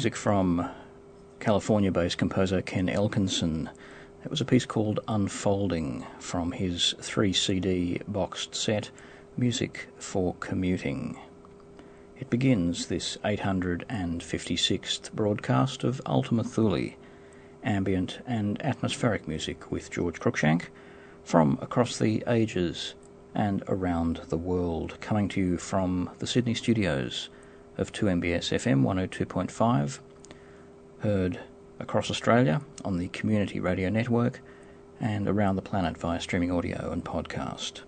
music from California based composer Ken Elkinson. It was a piece called Unfolding from his three CD boxed set, Music for Commuting. It begins this 856th broadcast of Ultima Thule, ambient and atmospheric music with George Cruikshank from across the ages and around the world, coming to you from the Sydney studios of 2MBS FM 102.5, heard across Australia on the Community Radio Network and around the planet via streaming audio and podcast.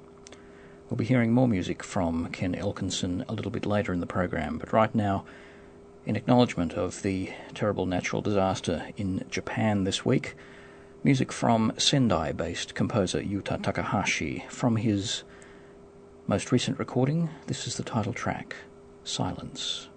We'll be hearing more music from Ken Elkinson a little bit later in the program, but right now, in acknowledgement of the terrible natural disaster in Japan this week, music from Sendai based composer Yuta Takahashi from his most recent recording. This is the title track silence.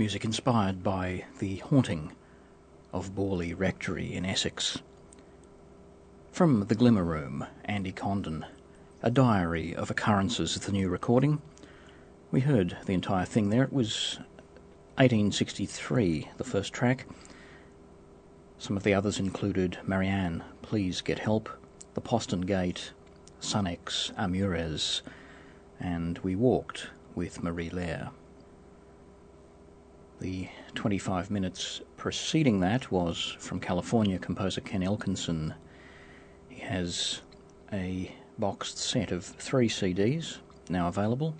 Music inspired by the haunting of Borley Rectory in Essex. From The Glimmer Room, Andy Condon, a diary of occurrences, of the new recording. We heard the entire thing there. It was 1863, the first track. Some of the others included Marianne, Please Get Help, The Poston Gate, Sunex, Amures, and We Walked with Marie Lairre. The 25 minutes preceding that was from California composer Ken Elkinson. He has a boxed set of three CDs now available.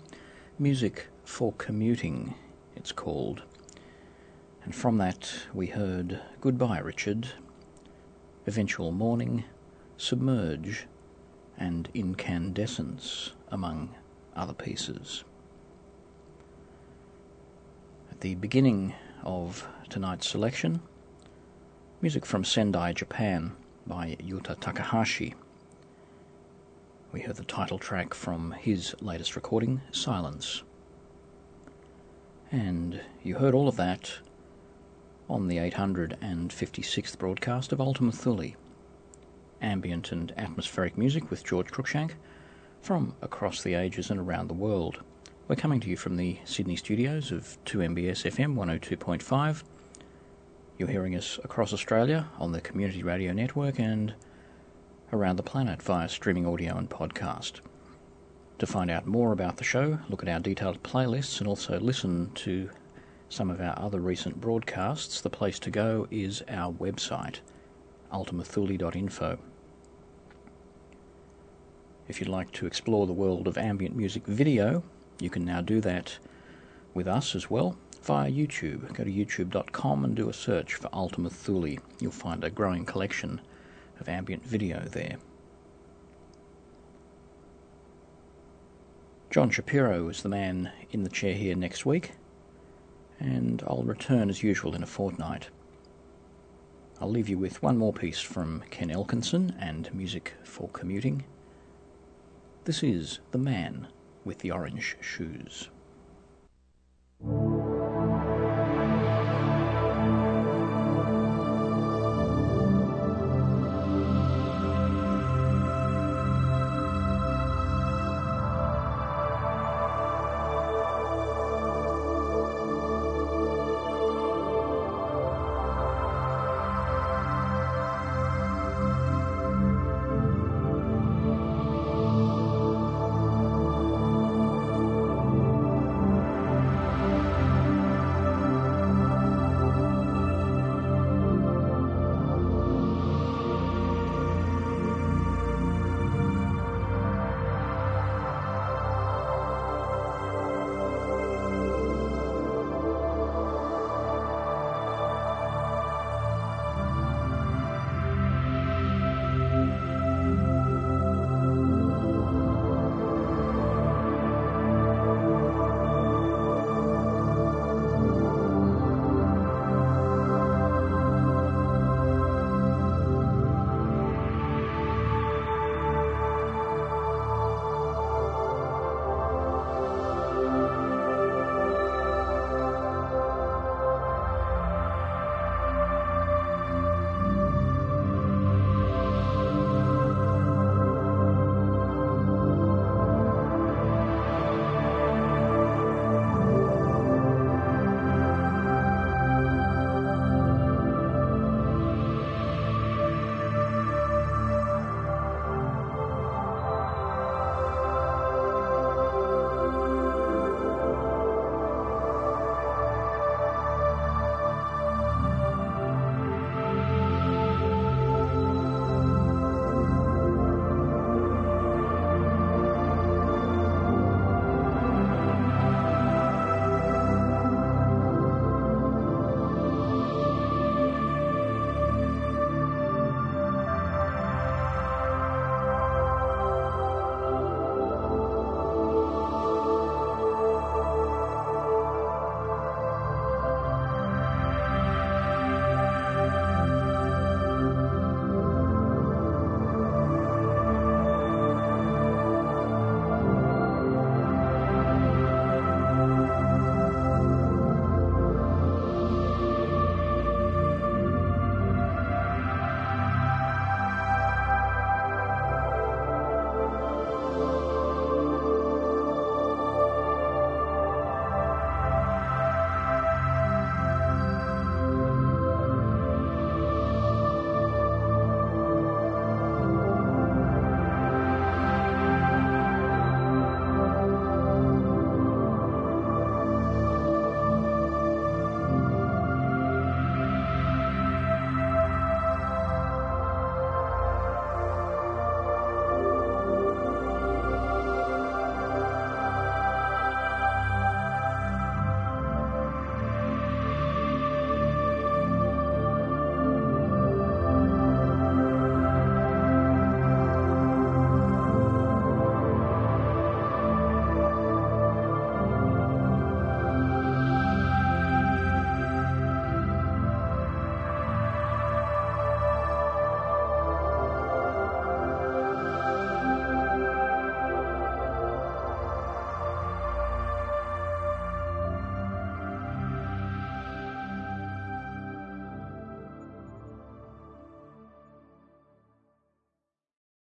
Music for Commuting, it's called. And from that we heard Goodbye Richard, Eventual Morning, Submerge, and Incandescence, among other pieces. The beginning of tonight's selection, music from Sendai, Japan by Yuta Takahashi. We heard the title track from his latest recording, Silence. And you heard all of that on the 856th broadcast of Ultima Thule, ambient and atmospheric music with George Cruikshank from across the ages and around the world. We're coming to you from the Sydney studios of 2MBS FM 102.5. You're hearing us across Australia on the Community Radio Network and around the planet via streaming audio and podcast. To find out more about the show, look at our detailed playlists and also listen to some of our other recent broadcasts, the place to go is our website, ultimathule.info. If you'd like to explore the world of ambient music video, you can now do that with us as well via YouTube. Go to youtube.com and do a search for Ultima Thule. You'll find a growing collection of ambient video there. John Shapiro is the man in the chair here next week and I'll return as usual in a fortnight. I'll leave you with one more piece from Ken Elkinson and Music for Commuting. This is The Man with the orange shoes.